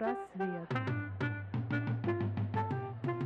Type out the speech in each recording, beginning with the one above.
Психпросвет.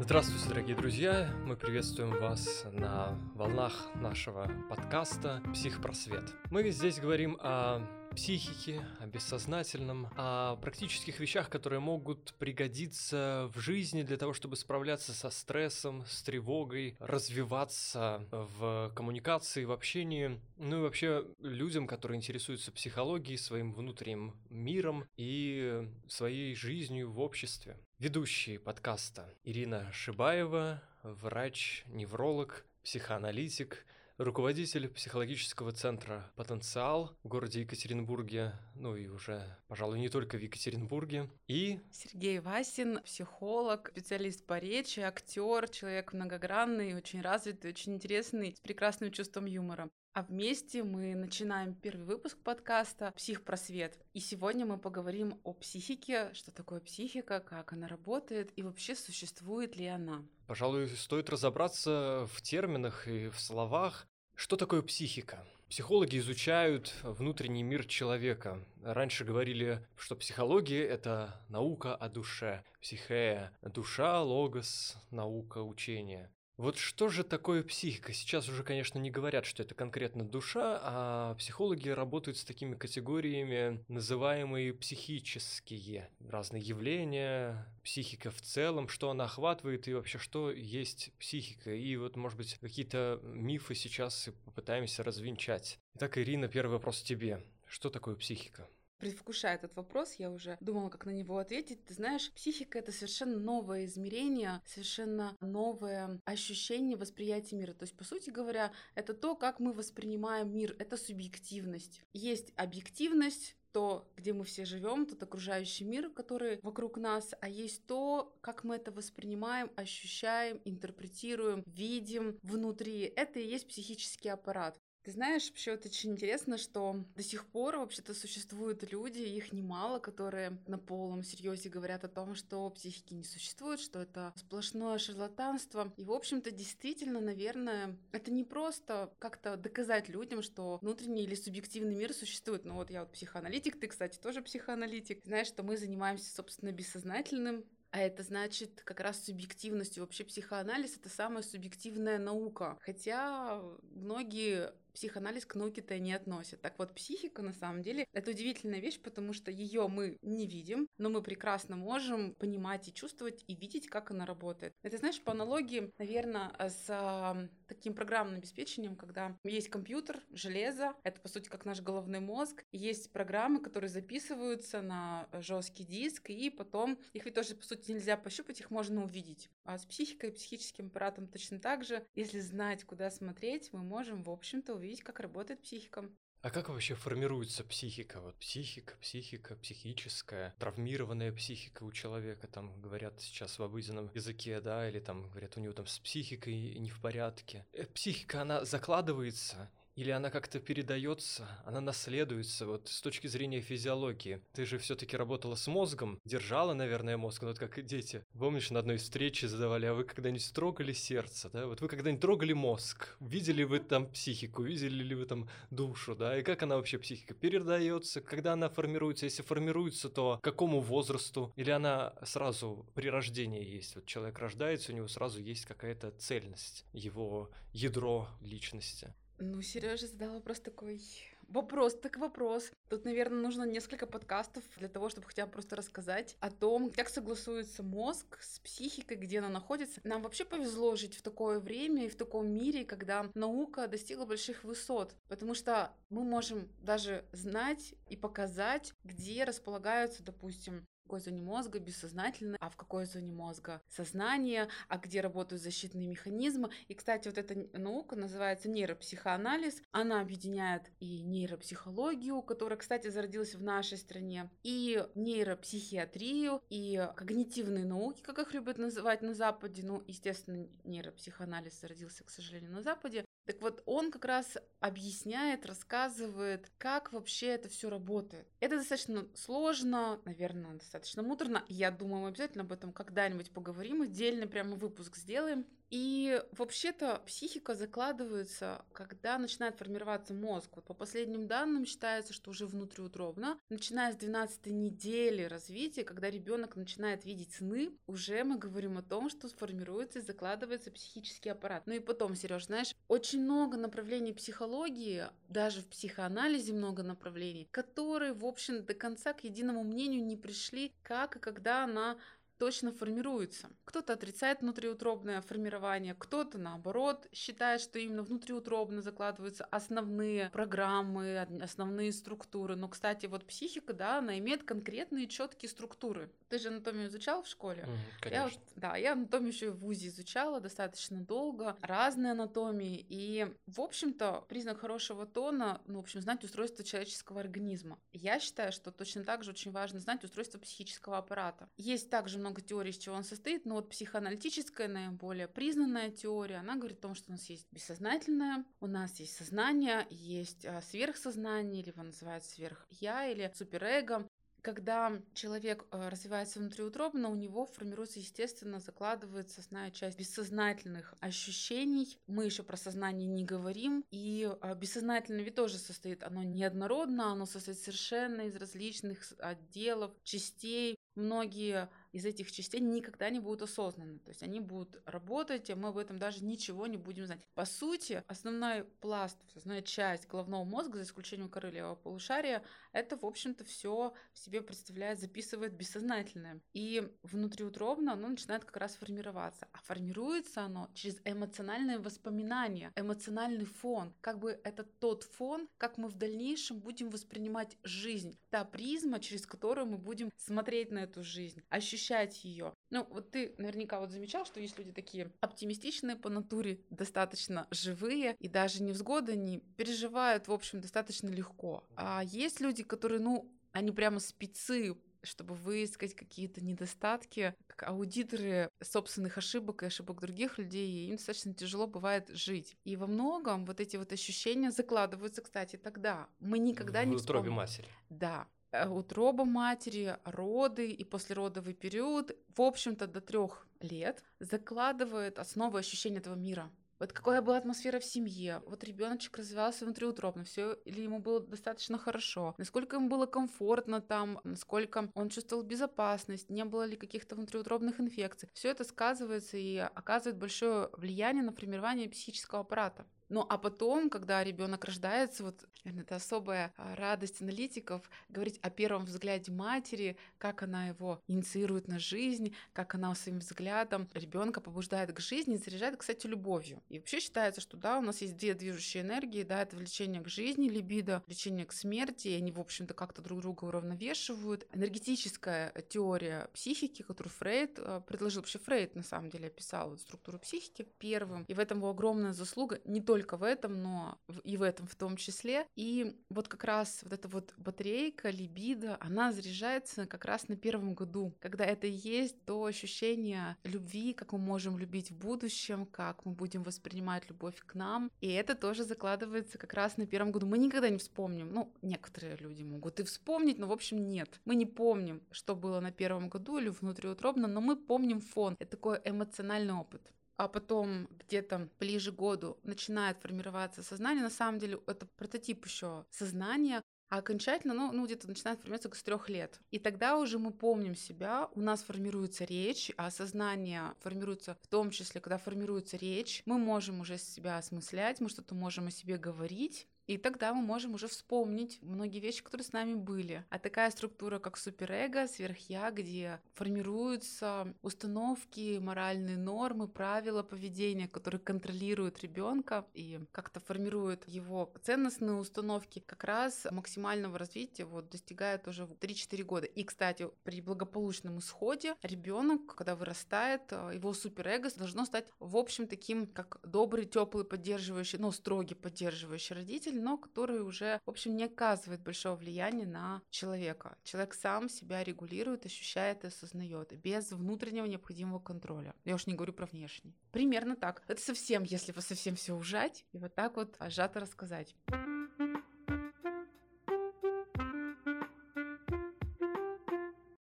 Здравствуйте, дорогие друзья! Мы приветствуем вас на волнах нашего подкаста «Психпросвет». Мы здесь говорим о психике, о бессознательном, о практических вещах, которые могут пригодиться в жизни для того, чтобы справляться со стрессом, с тревогой, развиваться в коммуникации, в общении, ну и вообще людям, которые интересуются психологией, своим внутренним миром и своей жизнью в обществе. Ведущие подкаста Ирина Шибаева, врач-невролог, психоаналитик – руководитель психологического центра «Потенциал» в городе Екатеринбурге, ну и уже, пожалуй, не только в Екатеринбурге. И Сергей Васин, психолог, специалист по речи, актер, человек многогранный, очень развитый, очень интересный, с прекрасным чувством юмора. А вместе мы начинаем первый выпуск подкаста «Психпросвет». И сегодня мы поговорим о психике, что такое психика, как она работает и вообще существует ли она. Пожалуй, стоит разобраться в терминах и в словах. Что такое психика? Психологи изучают внутренний мир человека. Раньше говорили, что психология — это наука о душе. Психея — душа, логос, наука, учение. Вот что же такое психика? Сейчас уже, конечно, не говорят, что это конкретно душа, а психологи работают с такими категориями, называемые психические. Разные явления, психика в целом, что она охватывает и вообще что есть психика. И вот, может быть, какие-то мифы сейчас попытаемся развенчать. Итак, Ирина, первый вопрос тебе. Что такое психика? Предвкушая этот вопрос, я уже думала, как на него ответить. Ты знаешь, психика — это совершенно новое измерение, совершенно новое ощущение восприятия мира. То есть, по сути говоря, это то, как мы воспринимаем мир, это субъективность. Есть объективность, то, где мы все живем, тот окружающий мир, который вокруг нас, а есть то, как мы это воспринимаем, ощущаем, интерпретируем, видим внутри. Это и есть психический аппарат. Ты знаешь, вообще вот очень интересно, что до сих пор вообще-то существуют люди, их немало, которые на полном серьезе говорят о том, что психики не существует, что это сплошное шарлатанство. И, в общем-то, действительно, наверное, это не просто как-то доказать людям, что внутренний или субъективный мир существует. Ну вот я вот психоаналитик, ты, кстати, тоже психоаналитик. Знаешь, что мы занимаемся, собственно, бессознательным а это значит как раз субъективностью. Вообще психоанализ — это самая субъективная наука. Хотя многие психоанализ к науке-то не относят. Так вот, психика на самом деле это удивительная вещь, потому что ее мы не видим, но мы прекрасно можем понимать и чувствовать и видеть, как она работает. Это, знаешь, по аналогии, наверное, с э, таким программным обеспечением, когда есть компьютер, железо, это по сути как наш головной мозг, есть программы, которые записываются на жесткий диск, и потом их ведь тоже по сути нельзя пощупать, их можно увидеть. А с психикой, психическим аппаратом точно так же. Если знать, куда смотреть, мы можем, в общем-то, увидеть, как работает психика. А как вообще формируется психика? Вот психика, психика, психическая, травмированная психика у человека, там говорят сейчас в обыденном языке, да, или там говорят у него там с психикой не в порядке. Э, психика, она закладывается или она как-то передается, она наследуется вот с точки зрения физиологии. Ты же все-таки работала с мозгом, держала, наверное, мозг, ну вот как дети. Помнишь, на одной встрече задавали, а вы когда-нибудь трогали сердце, да? Вот вы когда-нибудь трогали мозг? Видели вы там психику, видели ли вы там душу, да? И как она вообще психика передается, когда она формируется? Если формируется, то к какому возрасту? Или она сразу при рождении есть? Вот человек рождается, у него сразу есть какая-то цельность, его ядро личности. Ну, Сережа задал вопрос такой. Вопрос, так вопрос. Тут, наверное, нужно несколько подкастов для того, чтобы хотя бы просто рассказать о том, как согласуется мозг с психикой, где она находится. Нам вообще повезло жить в такое время и в таком мире, когда наука достигла больших высот, потому что мы можем даже знать и показать, где располагаются, допустим, в какой зоне мозга бессознательно, а в какой зоне мозга сознание, а где работают защитные механизмы. И, кстати, вот эта наука называется нейропсихоанализ. Она объединяет и нейропсихологию, которая, кстати, зародилась в нашей стране, и нейропсихиатрию, и когнитивные науки, как их любят называть на Западе. Ну, естественно, нейропсихоанализ зародился, к сожалению, на Западе. Так вот, он как раз объясняет, рассказывает, как вообще это все работает. Это достаточно сложно, наверное, достаточно муторно. Я думаю, мы обязательно об этом когда-нибудь поговорим, отдельно прямо выпуск сделаем. И вообще-то психика закладывается, когда начинает формироваться мозг. Вот по последним данным считается, что уже внутриутробно, начиная с 12 недели развития, когда ребенок начинает видеть сны, уже мы говорим о том, что сформируется и закладывается психический аппарат. Ну и потом, Сереж, знаешь, очень много направлений психологии, даже в психоанализе много направлений, которые, в общем, до конца к единому мнению не пришли, как и когда она точно формируется. Кто-то отрицает внутриутробное формирование, кто-то наоборот считает, что именно внутриутробно закладываются основные программы, основные структуры. Но, кстати, вот психика, да, она имеет конкретные четкие структуры. Ты же анатомию изучал в школе? Mm, я, да, я анатомию еще в ВУЗе изучала достаточно долго, разные анатомии. И, в общем-то, признак хорошего тона, ну, в общем, знать устройство человеческого организма. Я считаю, что точно так же очень важно знать устройство психического аппарата. Есть также много теорий, из чего он состоит, но вот психоаналитическая наиболее признанная теория, она говорит о том, что у нас есть бессознательное, у нас есть сознание, есть а, сверхсознание, или его называют сверх-я, или суперэго, когда человек э, развивается внутриутробно, у него формируется, естественно, закладывается основная часть бессознательных ощущений. Мы еще про сознание не говорим. И а, бессознательное ведь тоже состоит, оно неоднородно, оно состоит совершенно из различных отделов, частей. Многие из этих частей никогда не будут осознаны. То есть они будут работать, а мы об этом даже ничего не будем знать. По сути, основной пласт, основная часть головного мозга, за исключением коры левого полушария, это, в общем-то, все в себе представляет, записывает бессознательное. И внутриутробно оно начинает как раз формироваться. А формируется оно через эмоциональные воспоминания, эмоциональный фон. Как бы это тот фон, как мы в дальнейшем будем воспринимать жизнь. Та призма, через которую мы будем смотреть на эту жизнь, ощущать ощущать ее. Ну, вот ты наверняка вот замечал, что есть люди такие оптимистичные по натуре, достаточно живые, и даже невзгоды они переживают, в общем, достаточно легко. А есть люди, которые, ну, они прямо спецы чтобы выискать какие-то недостатки, как аудиторы собственных ошибок и ошибок других людей, и им достаточно тяжело бывает жить. И во многом вот эти вот ощущения закладываются, кстати, тогда. Мы никогда в не вспомним. матери. Да, утроба матери, роды и послеродовый период, в общем-то, до трех лет закладывает основы ощущения этого мира. Вот какая была атмосфера в семье, вот ребеночек развивался внутриутробно, все или ему было достаточно хорошо, насколько ему было комфортно там, насколько он чувствовал безопасность, не было ли каких-то внутриутробных инфекций. Все это сказывается и оказывает большое влияние на формирование психического аппарата. Ну а потом, когда ребенок рождается, вот это особая а, радость аналитиков говорить о первом взгляде матери, как она его инициирует на жизнь, как она своим взглядом ребенка побуждает к жизни, заряжает, кстати, любовью. И вообще считается, что да, у нас есть две движущие энергии, да, это влечение к жизни, либидо, влечение к смерти, и они, в общем-то, как-то друг друга уравновешивают. Энергетическая теория психики, которую Фрейд а, предложил, вообще Фрейд на самом деле описал вот структуру психики первым, и в этом его огромная заслуга не только только в этом, но и в этом в том числе. И вот как раз вот эта вот батарейка, либидо, она заряжается как раз на первом году, когда это и есть то ощущение любви, как мы можем любить в будущем, как мы будем воспринимать любовь к нам. И это тоже закладывается как раз на первом году. Мы никогда не вспомним. Ну, некоторые люди могут и вспомнить, но в общем нет. Мы не помним, что было на первом году или внутриутробно, но мы помним фон. Это такой эмоциональный опыт а потом где-то ближе к году начинает формироваться сознание, на самом деле это прототип еще сознания, а окончательно, ну, ну где-то начинает формироваться с трех лет. И тогда уже мы помним себя, у нас формируется речь, а сознание формируется в том числе, когда формируется речь, мы можем уже себя осмыслять, мы что-то можем о себе говорить, и тогда мы можем уже вспомнить многие вещи, которые с нами были. А такая структура, как суперэго, сверхя, где формируются установки, моральные нормы, правила поведения, которые контролируют ребенка и как-то формируют его ценностные установки, как раз максимального развития вот достигает уже 3-4 года. И, кстати, при благополучном исходе ребенок, когда вырастает, его суперэго должно стать, в общем, таким, как добрый, теплый, поддерживающий, ну, строгий, поддерживающий родитель, показатель, но который уже, в общем, не оказывает большого влияния на человека. Человек сам себя регулирует, ощущает и осознает, без внутреннего необходимого контроля. Я уж не говорю про внешний. Примерно так. Это совсем, если совсем все ужать, и вот так вот сжато рассказать.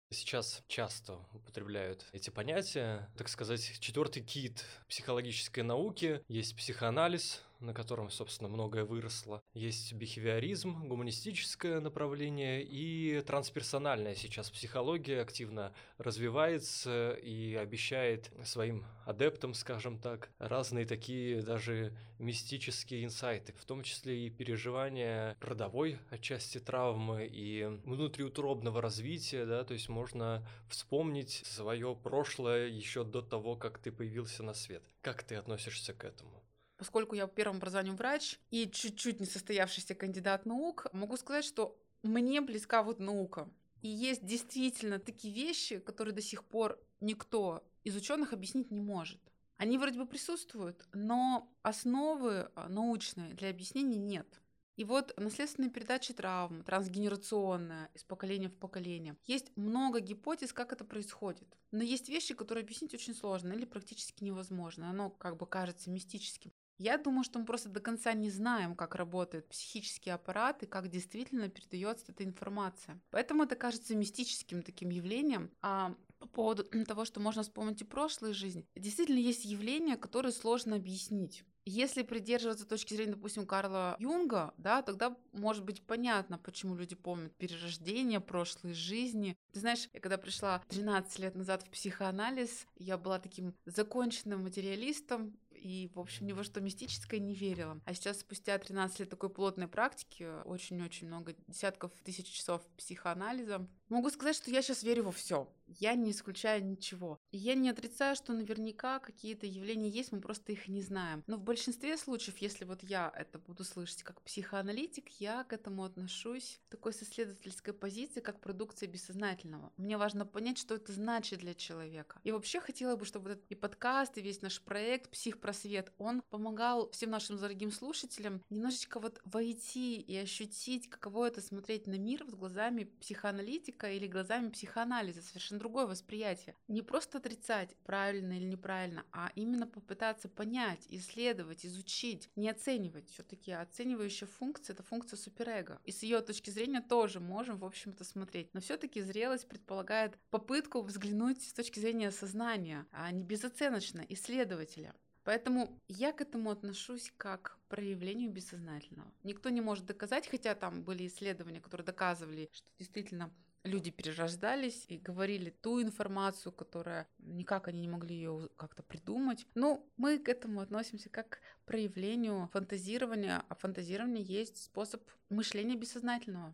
Сейчас часто употребляют эти понятия. Так сказать, четвертый кит психологической науки есть психоанализ, на котором, собственно, многое выросло. Есть бихевиоризм, гуманистическое направление и трансперсональная сейчас психология активно развивается и обещает своим адептам, скажем так, разные такие даже мистические инсайты, в том числе и переживания родовой отчасти травмы и внутриутробного развития, да, то есть можно вспомнить свое прошлое еще до того, как ты появился на свет. Как ты относишься к этому? Поскольку я по первому образованию врач и чуть-чуть не состоявшийся кандидат наук, могу сказать, что мне близка вот наука. И есть действительно такие вещи, которые до сих пор никто из ученых объяснить не может. Они вроде бы присутствуют, но основы а, научной для объяснения нет. И вот наследственная передача травм, трансгенерационная, из поколения в поколение. Есть много гипотез, как это происходит. Но есть вещи, которые объяснить очень сложно или практически невозможно. Оно как бы кажется мистическим. Я думаю, что мы просто до конца не знаем, как работает психический аппарат и как действительно передается эта информация. Поэтому это кажется мистическим таким явлением. А по поводу того, что можно вспомнить и прошлую жизнь, действительно есть явления, которые сложно объяснить. Если придерживаться точки зрения, допустим, Карла Юнга, да, тогда может быть понятно, почему люди помнят перерождение прошлой жизни. Ты знаешь, я когда пришла 13 лет назад в психоанализ, я была таким законченным материалистом, и, в общем, ни во что мистическое не верила. А сейчас, спустя 13 лет такой плотной практики, очень-очень много, десятков тысяч часов психоанализа, могу сказать, что я сейчас верю во все. Я не исключаю ничего. И я не отрицаю, что наверняка какие-то явления есть, мы просто их не знаем. Но в большинстве случаев, если вот я это буду слышать как психоаналитик, я к этому отношусь в такой с исследовательской позиции, как продукция бессознательного. Мне важно понять, что это значит для человека. И вообще хотела бы, чтобы этот и подкаст, и весь наш проект «Психпросвет», он помогал всем нашим дорогим слушателям немножечко вот войти и ощутить, каково это смотреть на мир вот глазами психоаналитика или глазами психоанализа, совершенно другое восприятие. Не просто отрицать, правильно или неправильно, а именно попытаться понять, исследовать, изучить, не оценивать. Все-таки оценивающая функция — это функция суперэго. И с ее точки зрения тоже можем, в общем-то, смотреть. Но все-таки зрелость предполагает попытку взглянуть с точки зрения сознания, а не безоценочно, исследователя. Поэтому я к этому отношусь как к проявлению бессознательного. Никто не может доказать, хотя там были исследования, которые доказывали, что действительно люди перерождались и говорили ту информацию, которая никак они не могли ее как-то придумать. Ну, мы к этому относимся как к проявлению фантазирования, а фантазирование есть способ мышления бессознательного.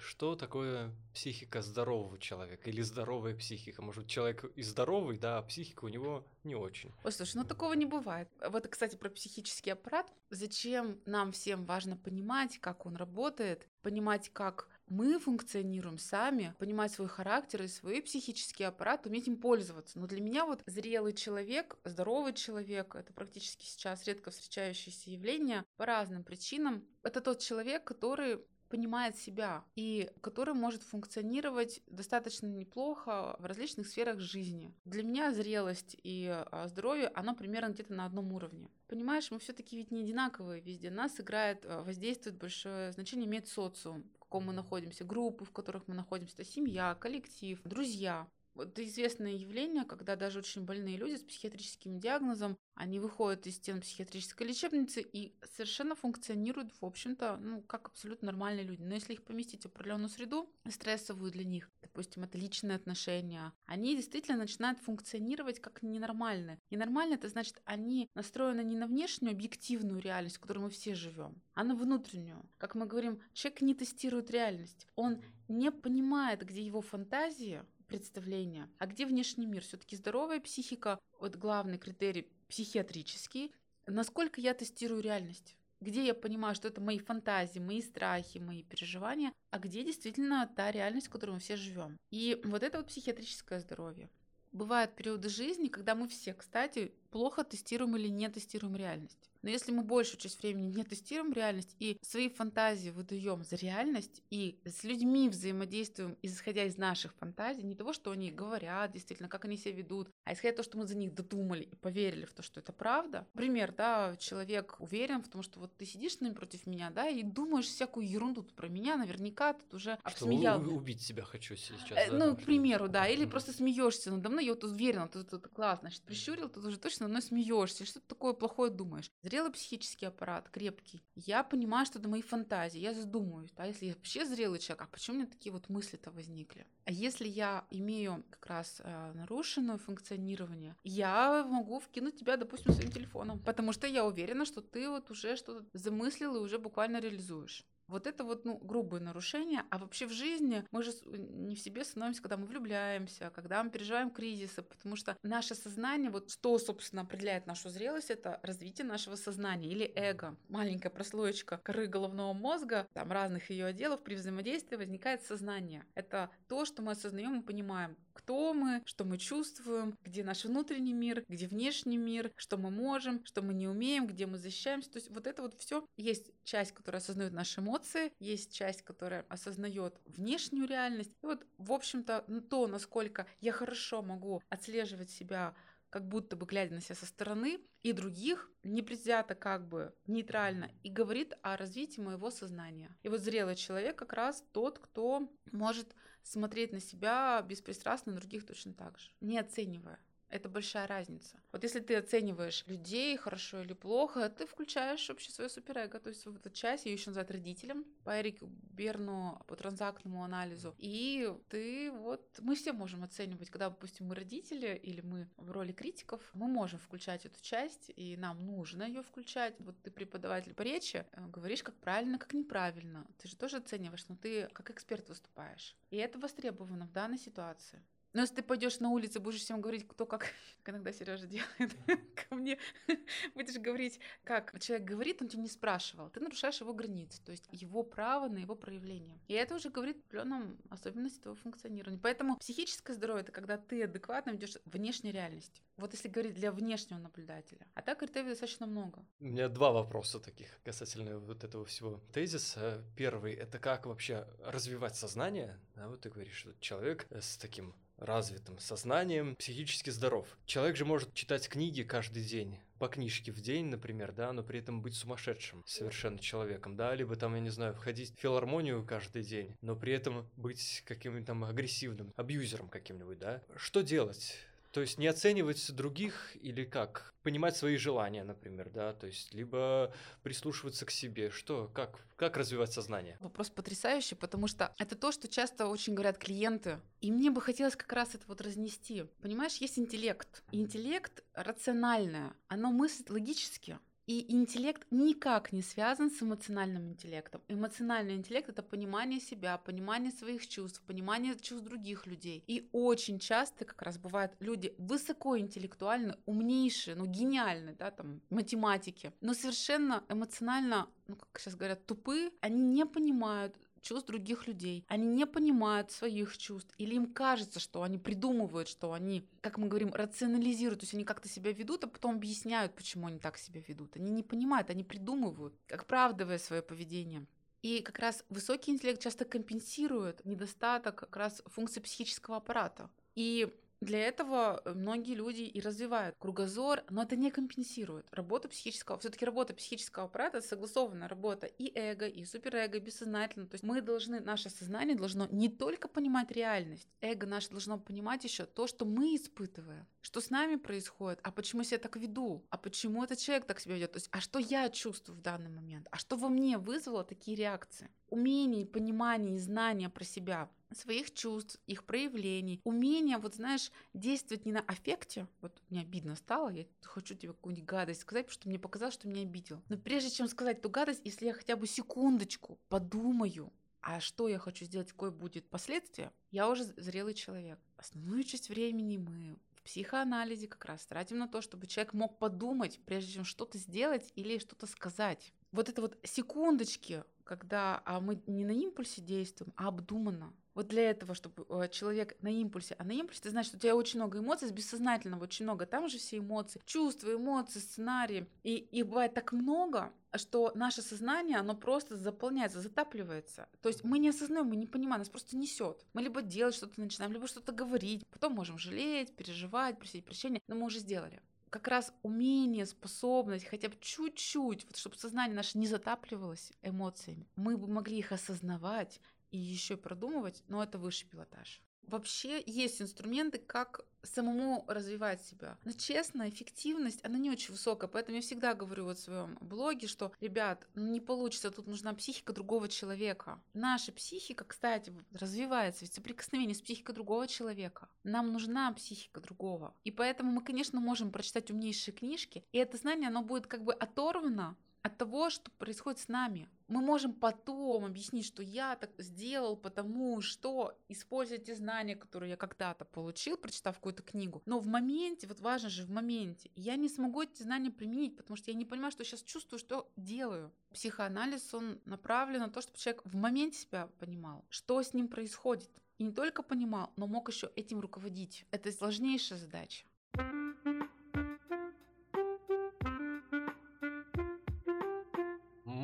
Что такое психика здорового человека или здоровая психика? Может, человек и здоровый, да, а психика у него не очень. Ой, слушай, ну такого не бывает. Вот, кстати, про психический аппарат. Зачем нам всем важно понимать, как он работает, понимать, как мы функционируем сами, понимать свой характер и свой психический аппарат, уметь им пользоваться. Но для меня вот зрелый человек, здоровый человек, это практически сейчас редко встречающееся явление по разным причинам. Это тот человек, который понимает себя и который может функционировать достаточно неплохо в различных сферах жизни. Для меня зрелость и а, здоровье, оно примерно где-то на одном уровне. Понимаешь, мы все-таки ведь не одинаковые везде. Нас играет, а, воздействует большое значение имеет социум, в каком мы находимся, группы, в которых мы находимся, это семья, коллектив, друзья. Это известное явление, когда даже очень больные люди с психиатрическим диагнозом, они выходят из стен психиатрической лечебницы и совершенно функционируют, в общем-то, ну, как абсолютно нормальные люди. Но если их поместить в определенную среду, стрессовую для них, допустим, это личные отношения, они действительно начинают функционировать как ненормальные. Ненормально это значит, они настроены не на внешнюю объективную реальность, в которой мы все живем, а на внутреннюю. Как мы говорим, человек не тестирует реальность. Он не понимает, где его фантазия, представления. А где внешний мир? Все-таки здоровая психика, вот главный критерий психиатрический. Насколько я тестирую реальность? где я понимаю, что это мои фантазии, мои страхи, мои переживания, а где действительно та реальность, в которой мы все живем. И вот это вот психиатрическое здоровье. Бывают периоды жизни, когда мы все, кстати, плохо тестируем или не тестируем реальность. Но если мы большую часть времени не тестируем реальность и свои фантазии выдаем за реальность и с людьми взаимодействуем, исходя из наших фантазий, не того, что они говорят, действительно, как они себя ведут, а исходя из того, что мы за них додумали и поверили в то, что это правда. Пример, да, человек уверен в том, что вот ты сидишь напротив меня, да, и думаешь всякую ерунду про меня, наверняка тут уже что обсмеял. убить себя хочу сейчас. Э, да, ну, к примеру, да, или просто смеешься надо мной, я вот уверена, ты тут класс, значит, прищурил, ты уже точно надо мной смеешься, что ты такое плохое думаешь. Зрелый психический аппарат, крепкий. Я понимаю, что это мои фантазии, я задумываюсь, да, если я вообще зрелый человек, а почему у меня такие вот мысли-то возникли? А если я имею как раз э, нарушенное функционирование, я могу вкинуть тебя, допустим, своим телефоном, потому что я уверена, что ты вот уже что-то замыслил и уже буквально реализуешь. Вот это вот, ну, грубые нарушения. А вообще в жизни мы же не в себе становимся, когда мы влюбляемся, когда мы переживаем кризисы, потому что наше сознание, вот что, собственно, определяет нашу зрелость, это развитие нашего сознания или эго. Маленькая прослоечка коры головного мозга, там разных ее отделов, при взаимодействии возникает сознание. Это то, что мы осознаем и понимаем, кто мы, что мы чувствуем, где наш внутренний мир, где внешний мир, что мы можем, что мы не умеем, где мы защищаемся. То есть вот это вот все есть часть, которая осознает наши эмоции, есть часть, которая осознает внешнюю реальность. И вот, в общем-то, то, насколько я хорошо могу отслеживать себя как будто бы глядя на себя со стороны, и других, непредвзято как бы нейтрально, и говорит о развитии моего сознания. И вот зрелый человек как раз тот, кто может смотреть на себя беспристрастно, на других точно так же, не оценивая. Это большая разница. Вот если ты оцениваешь людей хорошо или плохо, ты включаешь вообще свое суперэго, то есть вот эту часть, ее еще называют родителем, по Эрику Берну, по транзактному анализу. И ты вот, мы все можем оценивать, когда, допустим, мы родители или мы в роли критиков, мы можем включать эту часть, и нам нужно ее включать. Вот ты преподаватель по речи, э, говоришь как правильно, как неправильно. Ты же тоже оцениваешь, но ты как эксперт выступаешь. И это востребовано в данной ситуации. Но если ты пойдешь на улицу, будешь всем говорить, кто как, как иногда Сережа делает ко мне, будешь говорить, как человек говорит, он тебя не спрашивал, ты нарушаешь его границы, то есть его право на его проявление. И это уже говорит о определенном особенности твоего функционирования. Поэтому психическое здоровье это когда ты адекватно ведешь внешней реальности. Вот если говорить для внешнего наблюдателя. А так критериев достаточно много. У меня два вопроса таких касательно вот этого всего тезиса. Первый — это как вообще развивать сознание. Да, вот ты говоришь, что человек с таким развитым сознанием, психически здоров. Человек же может читать книги каждый день, по книжке в день, например, да, но при этом быть сумасшедшим совершенно человеком, да, либо там, я не знаю, входить в филармонию каждый день, но при этом быть каким-нибудь там агрессивным, абьюзером каким-нибудь, да. Что делать? То есть не оценивать других или как? Понимать свои желания, например, да, то есть либо прислушиваться к себе. Что, как, как развивать сознание? Вопрос потрясающий, потому что это то, что часто очень говорят клиенты. И мне бы хотелось как раз это вот разнести. Понимаешь, есть интеллект. интеллект рациональное, оно мыслит логически. И интеллект никак не связан с эмоциональным интеллектом. Эмоциональный интеллект это понимание себя, понимание своих чувств, понимание чувств других людей. И очень часто как раз бывают люди высокоинтеллектуальны, умнейшие, ну гениальные, да, там, математики, но совершенно эмоционально, ну как сейчас говорят, тупые, они не понимают чувств других людей. Они не понимают своих чувств, или им кажется, что они придумывают, что они, как мы говорим, рационализируют, то есть они как-то себя ведут, а потом объясняют, почему они так себя ведут. Они не понимают, они придумывают, оправдывая свое поведение. И как раз высокий интеллект часто компенсирует недостаток как раз функции психического аппарата. И для этого э, многие люди и развивают кругозор, но это не компенсирует работу психического. Все-таки работа психического аппарата это согласованная работа и эго, и суперэго, и бессознательно. То есть мы должны, наше сознание должно не только понимать реальность, эго наше должно понимать еще то, что мы испытываем, что с нами происходит, а почему я себя так веду, а почему этот человек так себя ведет, то есть, а что я чувствую в данный момент, а что во мне вызвало такие реакции. Умение, понимание и знание про себя своих чувств, их проявлений, умение, вот знаешь, действовать не на аффекте, вот мне обидно стало, я хочу тебе какую-нибудь гадость сказать, потому что мне показалось, что меня обидел. Но прежде чем сказать эту гадость, если я хотя бы секундочку подумаю, а что я хочу сделать, какое будет последствие, я уже зрелый человек. Основную часть времени мы психоанализе как раз тратим на то, чтобы человек мог подумать, прежде чем что-то сделать или что-то сказать. Вот это вот секундочки, когда а мы не на импульсе действуем, а обдуманно. Вот для этого, чтобы э, человек на импульсе, а на импульсе ты знаешь, что у тебя очень много эмоций, с бессознательного очень много, там же все эмоции, чувства, эмоции, сценарии, и их бывает так много, что наше сознание, оно просто заполняется, затапливается. То есть мы не осознаем, мы не понимаем, нас просто несет. Мы либо делать что-то начинаем, либо что-то говорить, потом можем жалеть, переживать, просить прощения, но мы уже сделали как раз умение, способность хотя бы чуть-чуть, вот, чтобы сознание наше не затапливалось эмоциями, мы бы могли их осознавать и еще продумывать, но это высший пилотаж. Вообще есть инструменты, как самому развивать себя. Но честно, эффективность, она не очень высокая, поэтому я всегда говорю вот в своем блоге, что, ребят, ну не получится, тут нужна психика другого человека. Наша психика, кстати, развивается ведь соприкосновение с психикой другого человека. Нам нужна психика другого. И поэтому мы, конечно, можем прочитать умнейшие книжки, и это знание, оно будет как бы оторвано от того, что происходит с нами. Мы можем потом объяснить, что я так сделал, потому что используя те знания, которые я когда-то получил, прочитав какую-то книгу. Но в моменте, вот важно же в моменте, я не смогу эти знания применить, потому что я не понимаю, что сейчас чувствую, что делаю. Психоанализ, он направлен на то, чтобы человек в моменте себя понимал, что с ним происходит. И не только понимал, но мог еще этим руководить. Это сложнейшая задача.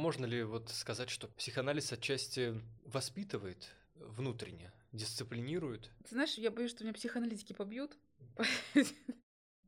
Можно ли вот сказать, что психоанализ отчасти воспитывает внутренне, дисциплинирует? Ты знаешь, я боюсь, что меня психоаналитики побьют.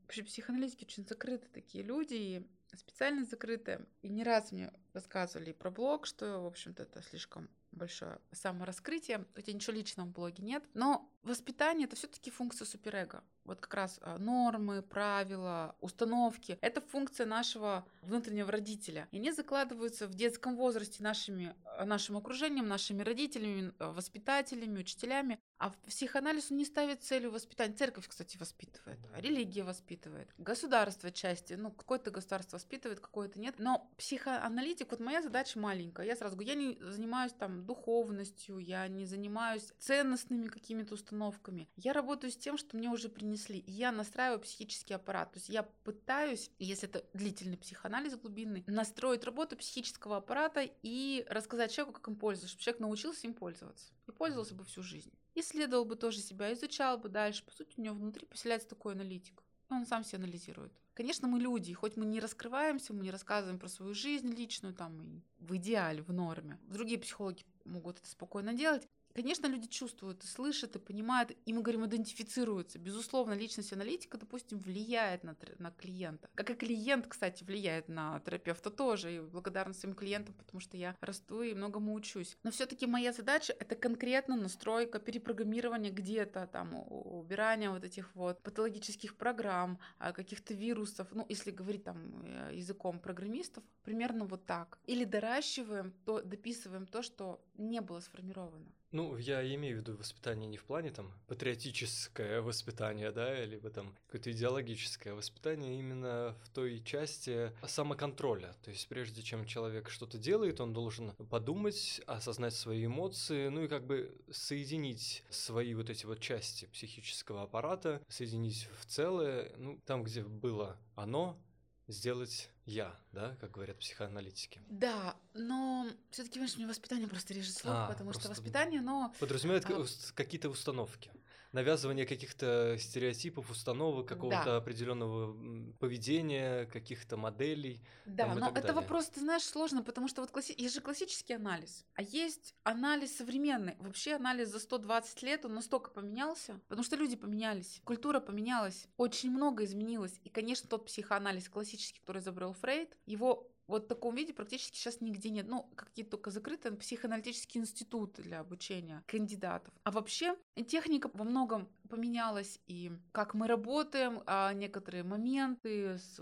Вообще психоаналитики очень закрыты такие люди, и специально закрытые. И не раз мне рассказывали про блог, что, в общем-то, это слишком большое самораскрытие, хотя ничего личного в блоге нет. Но воспитание это все-таки функция суперэго. Вот как раз а, нормы, правила, установки. Это функция нашего внутреннего родителя. И они закладываются в детском возрасте нашими, нашим окружением, нашими родителями, а, воспитателями, учителями. А психоанализ он не ставит целью воспитания. Церковь, кстати, воспитывает, религия воспитывает, государство части, ну, какое-то государство воспитывает, какое-то нет. Но психоаналитик, вот моя задача маленькая. Я сразу говорю, я не занимаюсь там духовностью, я не занимаюсь ценностными какими-то установками. Я работаю с тем, что мне уже принесли. И я настраиваю психический аппарат. То есть я пытаюсь, если это длительный психоанализ глубинный, настроить работу психического аппарата и рассказать человеку, как им пользоваться, чтобы человек научился им пользоваться и пользовался бы всю жизнь. Исследовал бы тоже себя, изучал бы дальше. По сути, у него внутри поселяется такой аналитик. Он сам себя анализирует. Конечно, мы люди, хоть мы не раскрываемся, мы не рассказываем про свою жизнь личную, там, и в идеале, в норме. Другие психологи могут это спокойно делать. Конечно, люди чувствуют слышат, и понимают, и мы говорим, идентифицируются. Безусловно, личность аналитика, допустим, влияет на, на клиента. Как и клиент, кстати, влияет на терапевта тоже. И благодарна своим клиентам, потому что я расту и многому учусь. Но все-таки моя задача это конкретно настройка, перепрограммирование где-то, там, убирание вот этих вот патологических программ, а, каких-то вирусов. Ну, если говорить там э, языком программистов, примерно вот так. Или доращиваем, то дописываем то, что не было сформировано. Ну, я имею в виду воспитание не в плане там патриотическое воспитание, да, либо там какое-то идеологическое воспитание именно в той части самоконтроля. То есть прежде чем человек что-то делает, он должен подумать, осознать свои эмоции, ну и как бы соединить свои вот эти вот части психического аппарата, соединить в целое, ну, там, где было оно, сделать я, да, как говорят психоаналитики. Да, но все-таки, мне воспитание просто режет слух, а, потому что воспитание, но... Подразумевает а... какие-то установки навязывание каких-то стереотипов, установок, какого-то да. определенного поведения, каких-то моделей. Да, но это далее. вопрос, ты знаешь, сложно, потому что вот класси... есть же классический анализ, а есть анализ современный. Вообще анализ за 120 лет, он настолько поменялся, потому что люди поменялись, культура поменялась, очень много изменилось. И, конечно, тот психоанализ классический, который изобрел Фрейд, его вот в таком виде практически сейчас нигде нет. Ну, какие-то только закрытые психоаналитические институты для обучения кандидатов. А вообще техника во многом поменялась, и как мы работаем, а некоторые моменты с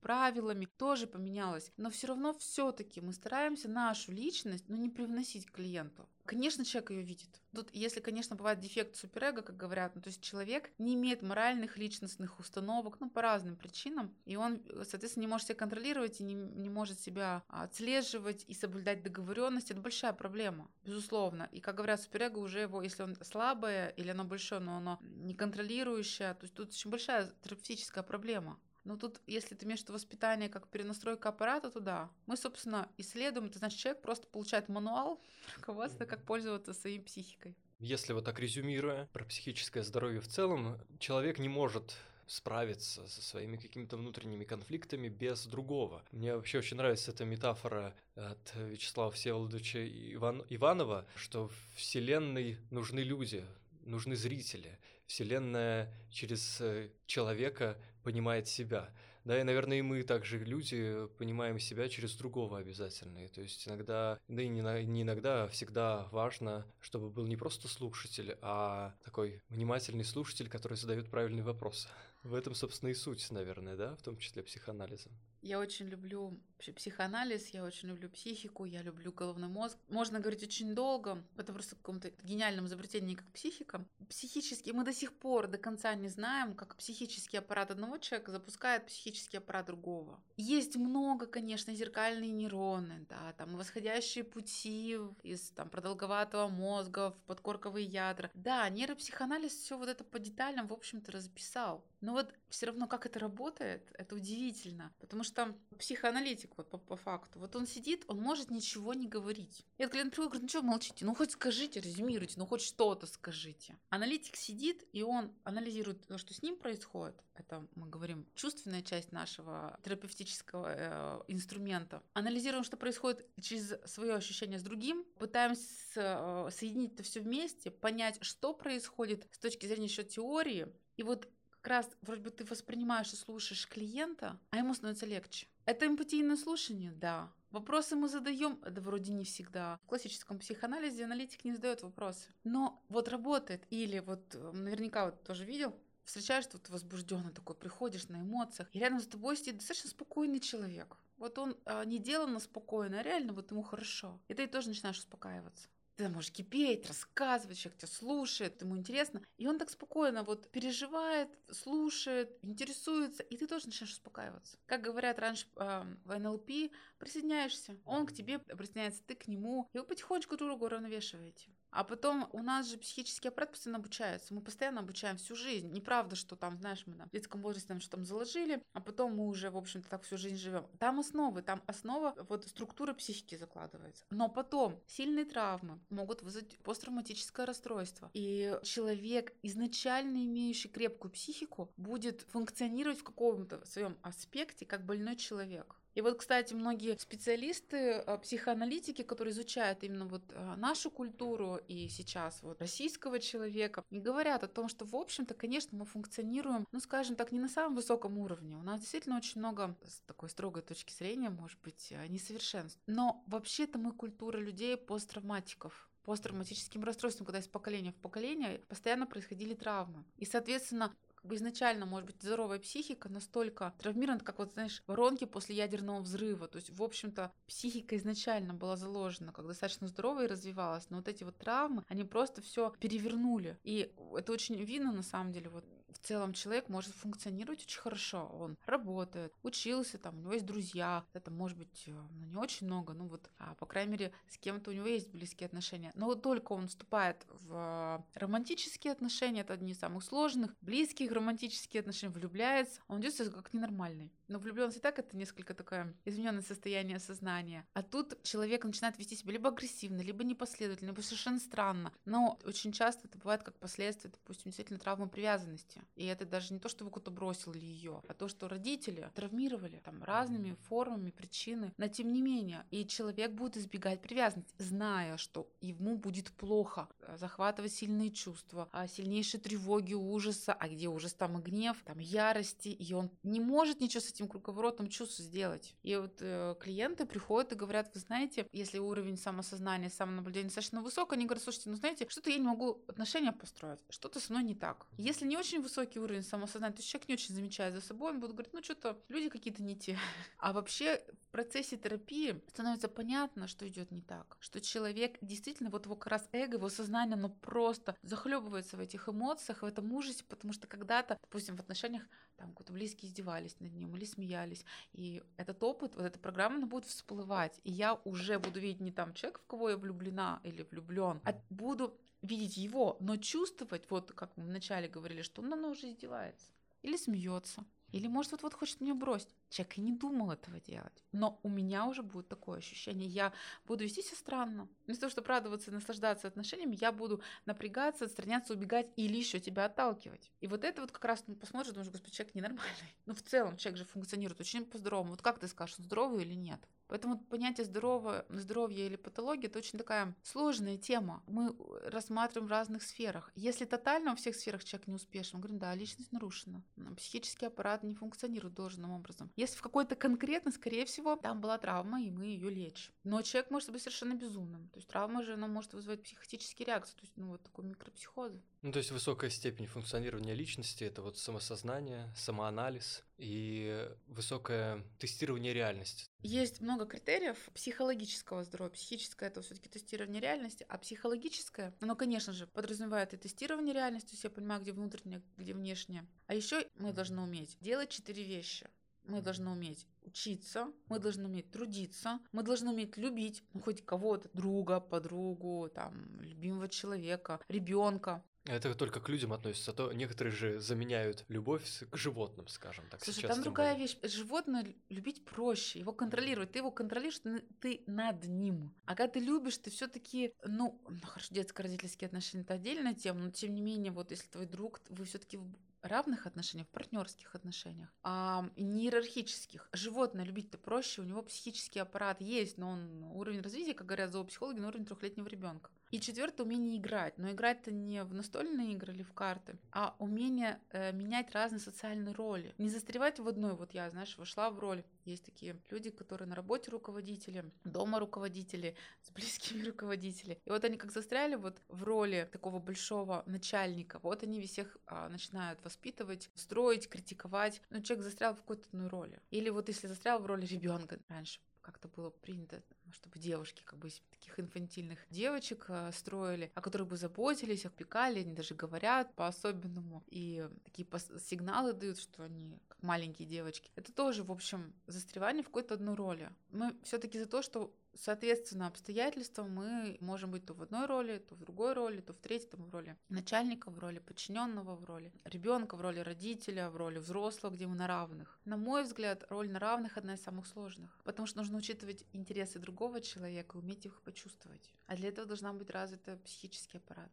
правилами тоже поменялось. Но все равно все-таки мы стараемся нашу личность, ну, не привносить к клиенту. Конечно, человек ее видит. Тут, если, конечно, бывает дефект суперэго, как говорят, ну, то есть человек не имеет моральных личностных установок, ну, по разным причинам, и он, соответственно, не может себя контролировать и не, не может себя отслеживать и соблюдать договоренность. Это большая проблема, безусловно. И, как говорят, суперэго уже его, если он слабое или оно большое, но оно не контролирующее, то есть тут очень большая терапевтическая проблема. Но тут, если ты имеешь в виду воспитание как перенастройка аппарата, то да. Мы, собственно, исследуем, это значит, человек просто получает мануал руководства, как пользоваться своей психикой. Если вот так резюмируя про психическое здоровье в целом, человек не может справиться со своими какими-то внутренними конфликтами без другого. Мне вообще очень нравится эта метафора от Вячеслава Всеволодовича Иван... Иванова, что Вселенной нужны люди, нужны зрители. Вселенная через э, человека понимает себя. Да, и, наверное, и мы также люди понимаем себя через другого обязательно. И, то есть иногда, да и не, иногда, а всегда важно, чтобы был не просто слушатель, а такой внимательный слушатель, который задает правильные вопросы. В этом, собственно, и суть, наверное, да, в том числе психоанализа. Я очень люблю вообще психоанализ, я очень люблю психику, я люблю головной мозг. Можно говорить очень долго, это просто в каком-то гениальном изобретении, как психика. Психически мы до сих пор до конца не знаем, как психический аппарат одного человека запускает психический аппарат другого. Есть много, конечно, зеркальные нейроны, да, там восходящие пути из там продолговатого мозга в подкорковые ядра. Да, нейропсихоанализ все вот это по деталям, в общем-то, расписал. Но вот все равно, как это работает, это удивительно. Потому что психоаналитик, вот по, по факту, вот он сидит, он может ничего не говорить. Этот клиент приходит, говорит, ну что молчите, ну хоть скажите, резюмируйте, ну хоть что-то скажите. Аналитик сидит, и он анализирует то, что с ним происходит. Это мы говорим чувственная часть нашего терапевтического э, инструмента. Анализируем, что происходит через свое ощущение с другим, пытаемся э, соединить это все вместе, понять, что происходит с точки зрения еще теории, и вот раз вроде бы ты воспринимаешь и слушаешь клиента, а ему становится легче. Это эмпатийное слушание, да. Вопросы мы задаем, да вроде не всегда. В классическом психоанализе аналитик не задает вопросы. Но вот работает. Или вот э, наверняка вот тоже видел, встречаешь тут возбужденный такой, приходишь на эмоциях, и рядом с тобой сидит достаточно спокойный человек. Вот он а, не деланно спокойно, а реально вот ему хорошо. И ты тоже начинаешь успокаиваться ты можешь кипеть, рассказывать, человек тебя слушает, ему интересно. И он так спокойно вот переживает, слушает, интересуется, и ты тоже начинаешь успокаиваться. Как говорят раньше э, в НЛП, присоединяешься, он к тебе присоединяется, ты к нему, и вы потихонечку друг друга равновешиваете. А потом у нас же психический аппарат постоянно обучается. Мы постоянно обучаем всю жизнь. Неправда, что там, знаешь, мы в детском возрасте там что там заложили, а потом мы уже, в общем-то, так всю жизнь живем. Там основы, там основа, вот структура психики закладывается. Но потом сильные травмы могут вызвать посттравматическое расстройство. И человек, изначально имеющий крепкую психику, будет функционировать в каком-то своем аспекте как больной человек. И вот, кстати, многие специалисты, а, психоаналитики, которые изучают именно вот а, нашу культуру и сейчас вот российского человека, говорят о том, что, в общем-то, конечно, мы функционируем, ну, скажем так, не на самом высоком уровне. У нас действительно очень много, с такой строгой точки зрения, может быть, а, несовершенств. Но вообще-то мы культура людей посттравматиков посттравматическим расстройством, когда из поколения в поколение постоянно происходили травмы. И, соответственно, как бы изначально, может быть, здоровая психика настолько травмирована, как вот, знаешь, воронки после ядерного взрыва. То есть, в общем-то, психика изначально была заложена как достаточно здоровая и развивалась, но вот эти вот травмы, они просто все перевернули. И это очень видно, на самом деле, вот в целом человек может функционировать очень хорошо. Он работает, учился, там, у него есть друзья, это может быть э, ну, не очень много, ну вот, а, по крайней мере, с кем-то у него есть близкие отношения. Но вот только он вступает в романтические отношения, это одни из самых сложных, близких романтические отношения, влюбляется, он чувствует как ненормальный. Но влюбленность и так это несколько такое измененное состояние сознания. А тут человек начинает вести себя либо агрессивно, либо непоследовательно, либо совершенно странно. Но очень часто это бывает как последствие, допустим, действительно травмы привязанности. И это даже не то, что вы куда-то бросили ее, а то, что родители травмировали там разными формами причины. Но тем не менее, и человек будет избегать привязанности, зная, что ему будет плохо, э, захватывать сильные чувства, а сильнейшие тревоги, ужаса, а где ужас, там и гнев, там ярости, и он не может ничего с этим круговоротом чувств сделать. И вот э, клиенты приходят и говорят, вы знаете, если уровень самосознания, самонаблюдения достаточно высок, они говорят, слушайте, ну знаете, что-то я не могу отношения построить, что-то со мной не так. Если не очень высокий уровень самосознания, то есть человек не очень замечает за собой, он будет говорить, ну что-то люди какие-то не те. А вообще в процессе терапии становится понятно, что идет не так, что человек действительно, вот его как раз эго, его сознание, оно просто захлебывается в этих эмоциях, в этом ужасе, потому что когда-то, допустим, в отношениях там какие-то близкие издевались над ним или смеялись. И этот опыт, вот эта программа, она будет всплывать. И я уже буду видеть не там человек, в кого я влюблена или влюблен, а буду видеть его, но чувствовать, вот как мы вначале говорили, что он на уже издевается или смеется, Или, может, вот-вот хочет меня бросить. Человек и не думал этого делать. Но у меня уже будет такое ощущение. Я буду вести себя странно. Вместо того, чтобы радоваться и наслаждаться отношениями, я буду напрягаться, отстраняться, убегать или еще тебя отталкивать. И вот это вот как раз ну, посмотришь, думаешь, господи, человек ненормальный. Ну, в целом, человек же функционирует очень по-здоровому. Вот как ты скажешь, он здоровый или нет? Поэтому понятие здорового, здоровья или патологии это очень такая сложная тема. Мы рассматриваем в разных сферах. Если тотально во всех сферах человек не успешен, мы говорим, да, личность нарушена, психический аппарат не функционирует должным образом. Если в какой-то конкретно, скорее всего, там была травма, и мы ее лечим. Но человек может быть совершенно безумным. То есть травма же, она может вызвать психотические реакции, то есть, ну, вот такой микропсихозы. Ну, то есть высокая степень функционирования личности – это вот самосознание, самоанализ и высокое тестирование реальности. Есть много критериев психологического здоровья. Психическое – это все таки тестирование реальности, а психологическое, оно, конечно же, подразумевает и тестирование реальности, то есть я понимаю, где внутреннее, где внешнее. А еще мы должны уметь делать четыре вещи. Мы должны уметь учиться, мы должны уметь трудиться, мы должны уметь любить ну, хоть кого-то, друга, подругу, там, любимого человека, ребенка. Это только к людям относится, а то некоторые же заменяют любовь к животным, скажем так. Слушай, сейчас там другая более. вещь. Животное любить проще, его контролировать. Ты его контролируешь, ты над ним. А когда ты любишь, ты все-таки, ну, ну, хорошо, детско-родительские отношения это отдельная тема, но тем не менее, вот если твой друг, вы все-таки равных отношениях, в партнерских отношениях, а не иерархических. Животное любить-то проще, у него психический аппарат есть, но он уровень развития, как говорят зоопсихологи, на уровень трехлетнего ребенка. И четвертое умение играть. Но играть-то не в настольные игры или в карты, а умение э, менять разные социальные роли. Не застревать в одной. Вот я, знаешь, вошла в роль. Есть такие люди, которые на работе руководители, дома руководители, с близкими руководители. И вот они как застряли вот в роли такого большого начальника. Вот они всех а, начинают воспитывать, строить, критиковать. Но человек застрял в какой-то одной роли. Или вот если застрял в роли ребенка раньше, как-то было принято, чтобы девушки, как бы таких инфантильных девочек э, строили, о которых бы заботились, опекали, они даже говорят по-особенному, и такие сигналы дают, что они как маленькие девочки. Это тоже, в общем, застревание в какой-то одной роли. Мы все-таки за то, что Соответственно, обстоятельствам мы можем быть то в одной роли, то в другой роли, то в третьей, то в роли начальника, в роли подчиненного, в роли ребенка, в роли родителя, в роли взрослого, где мы на равных. На мой взгляд, роль на равных одна из самых сложных, потому что нужно учитывать интересы другого человека, уметь их почувствовать. А для этого должна быть развита психический аппарат.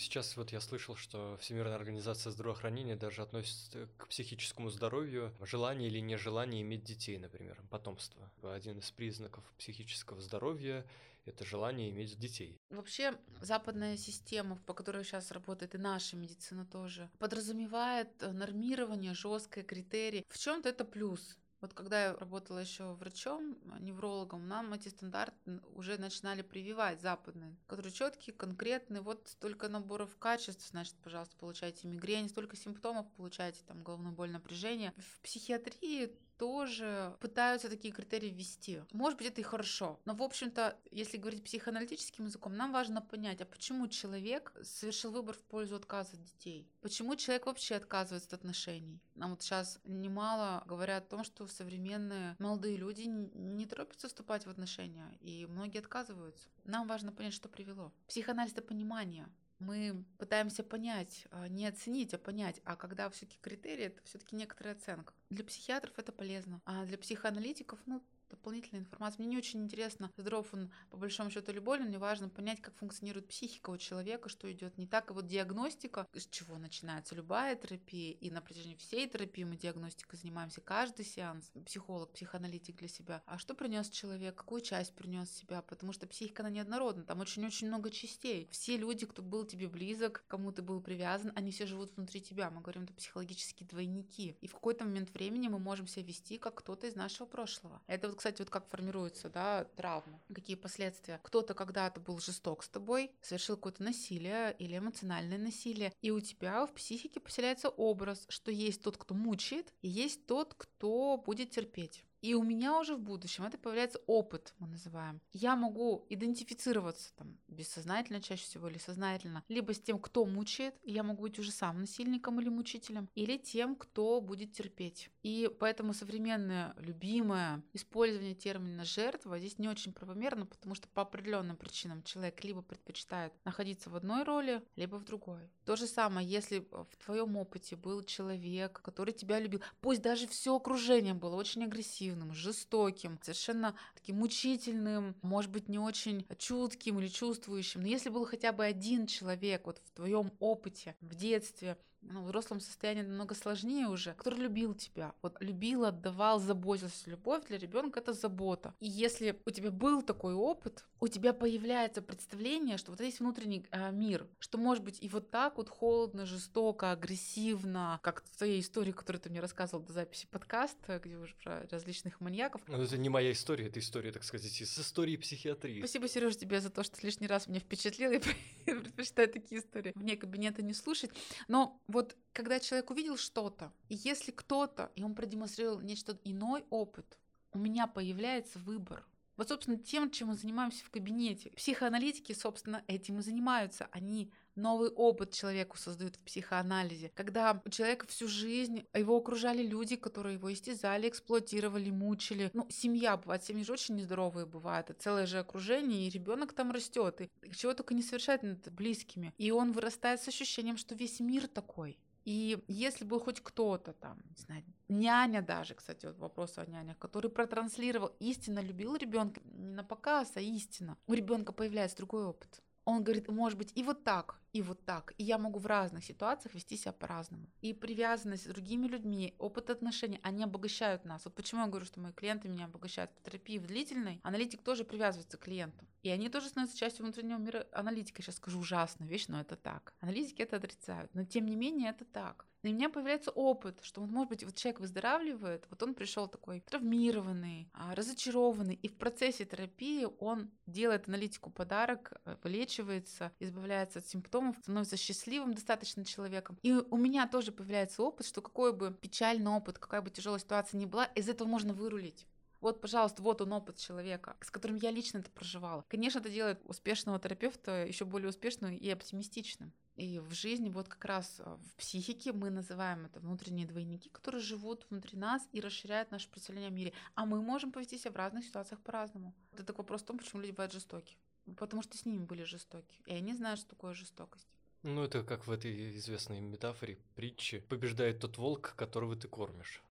Сейчас вот я слышал, что Всемирная организация здравоохранения даже относится к психическому здоровью желание или нежелание иметь детей, например, потомство. Один из признаков психического здоровья – это желание иметь детей. Вообще западная система, по которой сейчас работает и наша медицина тоже, подразумевает нормирование, жесткое критерии. В чем-то это плюс. Вот когда я работала еще врачом, неврологом, нам эти стандарты уже начинали прививать западные, которые четкие, конкретные. Вот столько наборов качеств, значит, пожалуйста, получайте мигрень, столько симптомов получайте, там, головную боль, напряжение. В психиатрии тоже пытаются такие критерии ввести. Может быть, это и хорошо. Но, в общем-то, если говорить психоаналитическим языком, нам важно понять, а почему человек совершил выбор в пользу отказа от детей? Почему человек вообще отказывается от отношений? Нам вот сейчас немало говорят о том, что современные молодые люди не торопятся вступать в отношения, и многие отказываются. Нам важно понять, что привело. Психоанализ — это понимание мы пытаемся понять, а, не оценить, а понять, а когда все-таки критерии, это все-таки некоторая оценка. Для психиатров это полезно, а для психоаналитиков, ну, дополнительная информация. Мне не очень интересно, здоров он по большому счету или болен, мне важно понять, как функционирует психика у человека, что идет не так. И вот диагностика, с чего начинается любая терапия, и на протяжении всей терапии мы диагностикой занимаемся каждый сеанс, психолог, психоаналитик для себя. А что принес человек, какую часть принес себя, потому что психика, она неоднородна, там очень-очень много частей. Все люди, кто был тебе близок, кому ты был привязан, они все живут внутри тебя. Мы говорим, это психологические двойники. И в какой-то момент времени мы можем себя вести как кто-то из нашего прошлого. Это вот кстати, вот как формируется, да, травма, какие последствия. Кто-то когда-то был жесток с тобой, совершил какое-то насилие или эмоциональное насилие, и у тебя в психике поселяется образ, что есть тот, кто мучает, и есть тот, кто будет терпеть. И у меня уже в будущем это появляется опыт, мы называем. Я могу идентифицироваться там бессознательно чаще всего или сознательно, либо с тем, кто мучает, я могу быть уже сам насильником или мучителем, или тем, кто будет терпеть. И поэтому современное любимое использование термина жертва здесь не очень правомерно, потому что по определенным причинам человек либо предпочитает находиться в одной роли, либо в другой. То же самое, если в твоем опыте был человек, который тебя любил, пусть даже все окружение было очень агрессивным, жестоким, совершенно таким мучительным, может быть, не очень чутким или чувствующим, но если был хотя бы один человек вот в твоем опыте в детстве, в взрослом состоянии намного сложнее уже, который любил тебя, вот любил, отдавал, заботился. Любовь для ребенка это забота. И если у тебя был такой опыт, у тебя появляется представление, что вот есть внутренний э, мир, что может быть и вот так вот холодно, жестоко, агрессивно, как в твоей истории, которую ты мне рассказывал до записи подкаста, где уже про различных маньяков. Но это не моя история, это история, так сказать, из истории психиатрии. Спасибо, Сереж, тебе за то, что лишний раз меня впечатлил. Я предпочитаю такие истории вне кабинета не слушать. Но вот когда человек увидел что-то, и если кто-то, и он продемонстрировал нечто иной опыт, у меня появляется выбор. Вот, собственно, тем, чем мы занимаемся в кабинете. Психоаналитики, собственно, этим и занимаются. Они новый опыт человеку создают в психоанализе. Когда у человека всю жизнь его окружали люди, которые его истязали, эксплуатировали, мучили. Ну, семья бывает, семьи же очень нездоровые бывают, это целое же окружение, и ребенок там растет, и чего только не совершает над близкими. И он вырастает с ощущением, что весь мир такой. И если бы хоть кто-то там, не знаю, няня даже, кстати, вот вопрос о нянях, который протранслировал, истинно любил ребенка, не на показ, а истинно, у ребенка появляется другой опыт. Он говорит, может быть, и вот так, и вот так. И я могу в разных ситуациях вести себя по-разному. И привязанность с другими людьми, опыт отношений, они обогащают нас. Вот почему я говорю, что мои клиенты меня обогащают. В терапии в длительной аналитик тоже привязывается к клиенту. И они тоже становятся частью внутреннего мира аналитика. Сейчас скажу ужасную вещь, но это так. Аналитики это отрицают. Но тем не менее это так. У меня появляется опыт, что, вот, может быть, вот человек выздоравливает, вот он пришел такой травмированный, а, разочарованный, и в процессе терапии он делает аналитику подарок, э, вылечивается, избавляется от симптомов, становится счастливым достаточно человеком. И у меня тоже появляется опыт, что какой бы печальный опыт, какая бы тяжелая ситуация ни была, из этого можно вырулить. Вот, пожалуйста, вот он опыт человека, с которым я лично это проживала. Конечно, это делает успешного терапевта еще более успешным и оптимистичным. И в жизни вот как раз а, в психике мы называем это внутренние двойники, которые живут внутри нас и расширяют наше представление о мире. А мы можем повести себя в разных ситуациях по-разному. Это такой вопрос в том, почему люди бывают жестоки. Потому что с ними были жестоки. И они знают, что такое жестокость. Ну, это как в этой известной метафоре, притче. Побеждает тот волк, которого ты кормишь.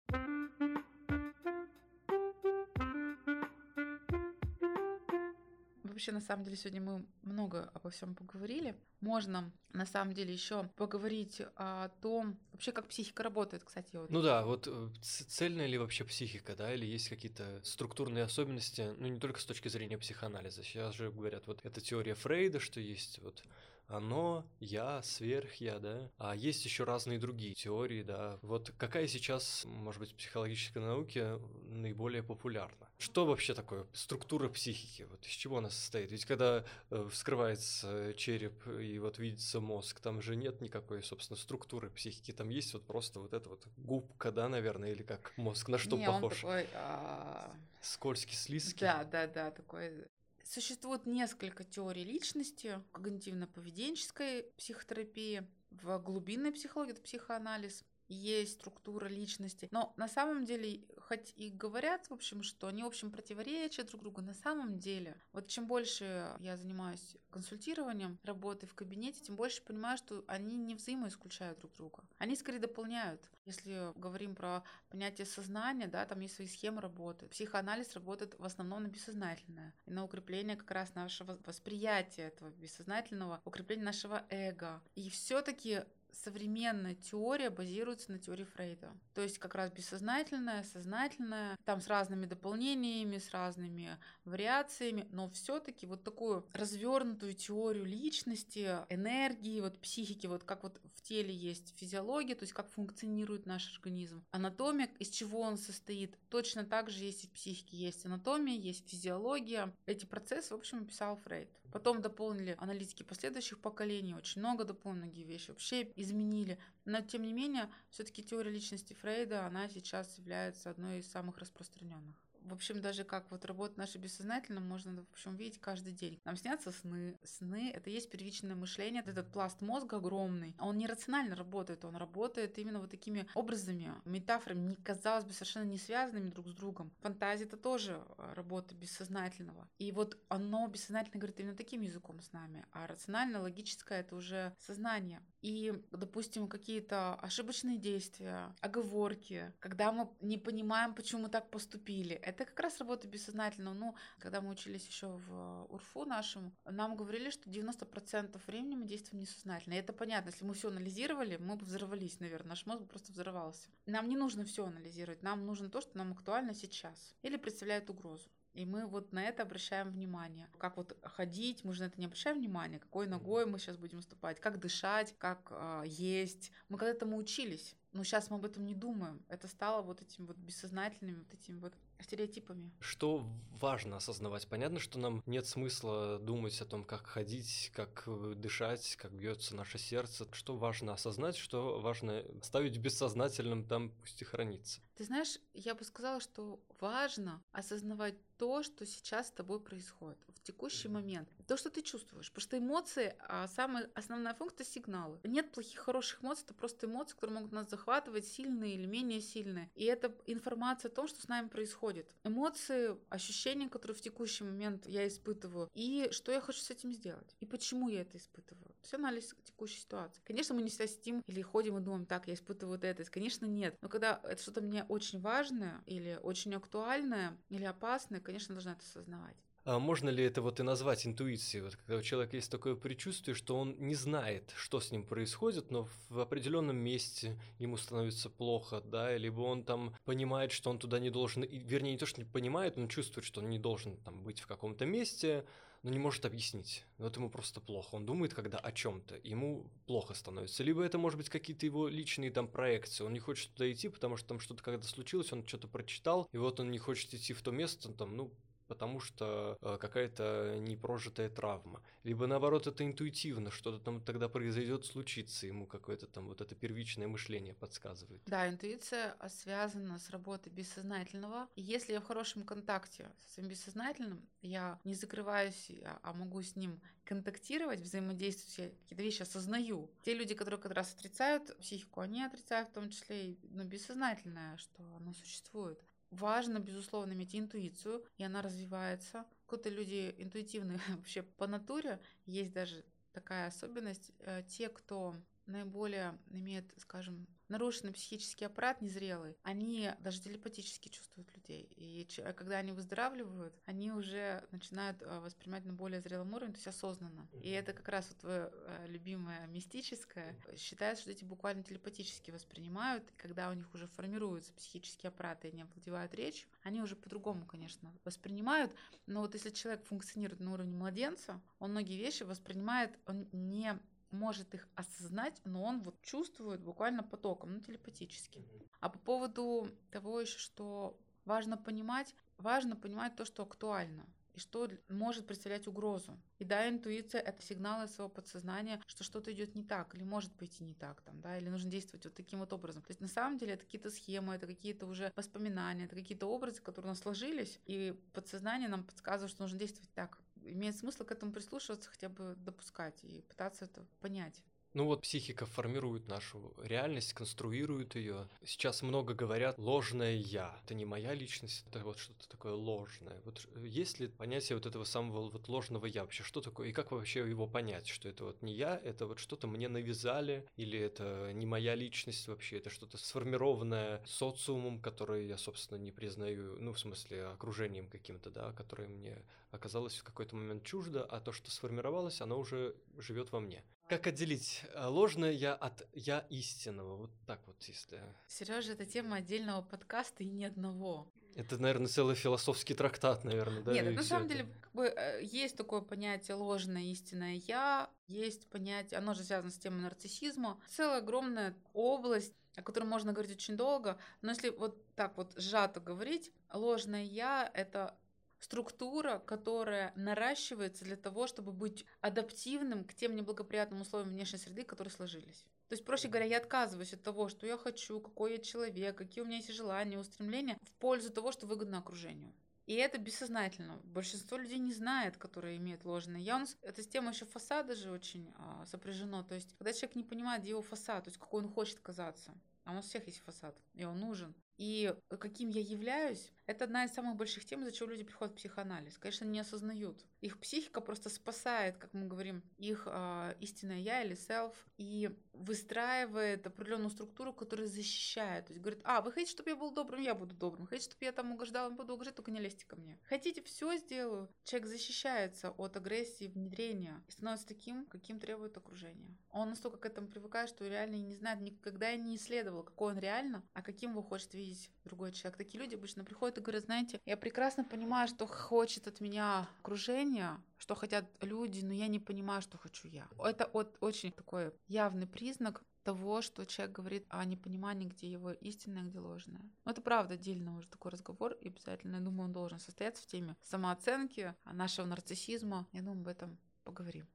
Вообще, на самом деле, сегодня мы много обо всем поговорили. Можно, на самом деле, еще поговорить о том, вообще, как психика работает, кстати. Вот. Ну да, вот э, цельная ли вообще психика, да, или есть какие-то структурные особенности, ну не только с точки зрения психоанализа. Сейчас же говорят, вот эта теория Фрейда, что есть вот оно, я, сверх я, да. А есть еще разные другие теории, да. Вот какая сейчас, может быть, психологической науке наиболее популярна? Что вообще такое структура психики? Вот из чего она состоит? Ведь когда э, вскрывается череп и вот видится мозг, там же нет никакой, собственно, структуры психики. Там есть вот просто вот эта вот губка, да, наверное, или как мозг. На что Не, похож? Он такой, а... Скользкий, слизкий? Да, да, да, такой Существует несколько теорий личности, когнитивно-поведенческой психотерапии, в глубинной психологии, это психоанализ, есть структура личности. Но на самом деле, хоть и говорят, в общем, что они, в общем, противоречат друг другу, на самом деле, вот чем больше я занимаюсь консультированием, работой в кабинете, тем больше понимаю, что они не взаимоисключают друг друга. Они скорее дополняют. Если говорим про понятие сознания, да, там есть свои схемы работы. Психоанализ работает в основном на бессознательное. И на укрепление как раз нашего восприятия этого бессознательного, укрепление нашего эго. И все-таки современная теория базируется на теории Фрейда. То есть как раз бессознательное, сознательное, там с разными дополнениями, с разными вариациями, но все-таки вот такую развернутую теорию личности, энергии, вот психики, вот как вот в теле есть физиология, то есть как функционирует наш организм, анатомия, из чего он состоит, точно так же есть и в психике, есть анатомия, есть физиология. Эти процессы, в общем, описал Фрейд. Потом дополнили аналитики последующих поколений, очень много дополнили, многие вещи вообще изменили. Но тем не менее, все-таки теория личности Фрейда, она сейчас является одной из самых распространенных. В общем, даже как вот работа наша бессознательно можно, в общем, видеть каждый день. Нам снятся сны. Сны — это есть первичное мышление, этот пласт мозга огромный. Он не рационально работает, он работает именно вот такими образами, метафорами, не, казалось бы, совершенно не связанными друг с другом. Фантазия — это тоже а, работа бессознательного. И вот оно бессознательно говорит именно таким языком с нами, а рационально, логическое — это уже сознание. И, допустим, какие-то ошибочные действия, оговорки, когда мы не понимаем, почему мы так поступили, это как раз работа бессознательного. Ну, когда мы учились еще в УРФУ нашем, нам говорили, что 90% времени мы действуем несознательно. И это понятно, если мы все анализировали, мы бы взорвались, наверное, наш мозг просто взорвался. Нам не нужно все анализировать, нам нужно то, что нам актуально сейчас или представляет угрозу. И мы вот на это обращаем внимание. Как вот ходить, мы же на это не обращаем внимания, какой ногой мы сейчас будем выступать, как дышать, как э, есть. Мы когда-то мы учились, но сейчас мы об этом не думаем. Это стало вот этим вот бессознательными, вот этими вот стереотипами. Что важно осознавать? Понятно, что нам нет смысла думать о том, как ходить, как э, дышать, как бьется наше сердце. Что важно осознать, что важно ставить бессознательным там, пусть и хранится. Ты знаешь, я бы сказала, что важно осознавать то, что сейчас с тобой происходит в текущий момент. То, что ты чувствуешь. Потому что эмоции, а самая основная функция — сигналы. Нет плохих, хороших эмоций, это просто эмоции, которые могут нас захватывать, сильные или менее сильные. И это информация о том, что с нами происходит. Эмоции, ощущения, которые в текущий момент я испытываю, и что я хочу с этим сделать, и почему я это испытываю. Все анализ текущей ситуации. Конечно, мы не всегда сидим или ходим и думаем, так, я испытываю вот это. Конечно, нет. Но когда это что-то мне очень важное или очень актуальное или опасное, конечно, должна это осознавать. А можно ли это вот и назвать интуицией? Вот когда у человека есть такое предчувствие, что он не знает, что с ним происходит, но в определенном месте ему становится плохо, да, либо он там понимает, что он туда не должен, вернее, не то, что не понимает, он чувствует, что он не должен там быть в каком-то месте, но не может объяснить. Вот ему просто плохо. Он думает, когда о чем-то, ему плохо становится. Либо это может быть какие-то его личные там проекции. Он не хочет туда идти, потому что там что-то когда случилось, он что-то прочитал, и вот он не хочет идти в то место, там, ну, потому что э, какая-то непрожитая травма. Либо наоборот, это интуитивно, что-то там тогда произойдет, случится, ему какое-то там вот это первичное мышление подсказывает. Да, интуиция а, связана с работой бессознательного. И если я в хорошем контакте со своим бессознательным, я не закрываюсь, а, а могу с ним контактировать, взаимодействовать, я какие-то вещи осознаю. Те люди, которые как раз отрицают психику, они отрицают в том числе и ну, бессознательное, что оно существует. Важно, безусловно, иметь интуицию, и она развивается. Кто-то люди интуитивные вообще по натуре. Есть даже такая особенность. Э, те, кто наиболее имеет, скажем, нарушенный психический аппарат, незрелый, они даже телепатически чувствуют людей. И когда они выздоравливают, они уже начинают э, воспринимать на более зрелом уровне, то есть осознанно. И это как раз вот твое э, любимое мистическое. Считается, что эти буквально телепатически воспринимают, и когда у них уже формируются психические аппараты и они овладевают речью, они уже по-другому, конечно, воспринимают. Но вот если человек функционирует на уровне младенца, он многие вещи воспринимает, он не может их осознать, но он вот чувствует буквально потоком, ну, телепатически. А по поводу того еще, что важно понимать, важно понимать то, что актуально и что может представлять угрозу. И да, интуиция — это сигналы своего подсознания, что что-то идет не так, или может быть и не так, там, да, или нужно действовать вот таким вот образом. То есть на самом деле это какие-то схемы, это какие-то уже воспоминания, это какие-то образы, которые у нас сложились, и подсознание нам подсказывает, что нужно действовать так имеет смысл к этому прислушиваться, хотя бы допускать и пытаться это понять. Ну вот психика формирует нашу реальность, конструирует ее. Сейчас много говорят ложное я. Это не моя личность, это вот что-то такое ложное. Вот есть ли понятие вот этого самого вот ложного я вообще? Что такое? И как вообще его понять? Что это вот не я, это вот что-то мне навязали, или это не моя личность вообще, это что-то сформированное социумом, которое я, собственно, не признаю, ну, в смысле, окружением каким-то, да, которое мне оказалось в какой-то момент чуждо, а то, что сформировалось, оно уже живет во мне. Как отделить э, ложное я от я истинного? Вот так вот, если... Сережа, это тема отдельного подкаста и ни одного. Это, наверное, целый философский трактат, наверное, да? Нет, на самом это... деле, как бы, э, есть такое понятие ложное истинное я, есть понятие, оно же связано с темой нарциссизма. Целая огромная область, о которой можно говорить очень долго, но если вот так вот сжато говорить, ложное я — это структура, которая наращивается для того, чтобы быть адаптивным к тем неблагоприятным условиям внешней среды, которые сложились. То есть, проще говоря, я отказываюсь от того, что я хочу, какой я человек, какие у меня есть желания, устремления, в пользу того, что выгодно окружению. И это бессознательно. Большинство людей не знает, которые имеют ложное я. Нас эта система еще фасада же очень а, сопряжено. То есть, когда человек не понимает, где его фасад, то есть какой он хочет казаться, а у нас всех есть фасад, и он нужен. И каким я являюсь, это одна из самых больших тем, из-за чего люди приходят в психоанализ. Конечно, не осознают. Их психика просто спасает, как мы говорим, их э, истинное я или self и выстраивает определенную структуру, которая защищает. То есть говорит, а, вы хотите, чтобы я был добрым, я буду добрым. Хотите, чтобы я там угождал, я буду угождать, только не лезьте ко мне. Хотите, все сделаю. Человек защищается от агрессии, внедрения и становится таким, каким требует окружение. Он настолько к этому привыкает, что реально не знает, никогда не исследовал, какой он реально, а каким его хочет видеть видеть другой человек. Такие люди обычно приходят и говорят, знаете, я прекрасно понимаю, что хочет от меня окружение, что хотят люди, но я не понимаю, что хочу я. Это вот очень такой явный признак того, что человек говорит о непонимании, где его истинное, где ложное. Но это правда отдельно уже такой разговор, и обязательно, я думаю, он должен состояться в теме самооценки, нашего нарциссизма. Я думаю, об этом поговорим.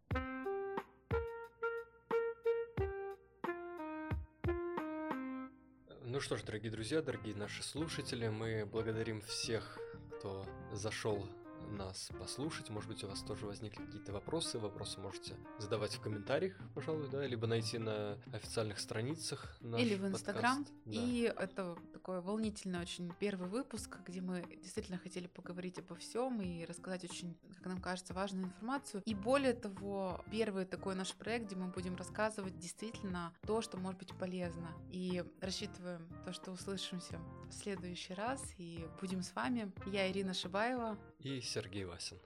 Что ж, дорогие друзья, дорогие наши слушатели, мы благодарим всех, кто зашел нас послушать. Может быть, у вас тоже возникли какие-то вопросы. Вопросы можете задавать в комментариях, пожалуй, да, либо найти на официальных страницах. Или в Инстаграм. Да. И это такой волнительный очень первый выпуск, где мы действительно хотели поговорить обо всем и рассказать очень, как нам кажется, важную информацию. И более того, первый такой наш проект, где мы будем рассказывать действительно то, что может быть полезно. И рассчитываем то, что услышимся в следующий раз и будем с вами. Я Ирина Шибаева. И Сергей Васин.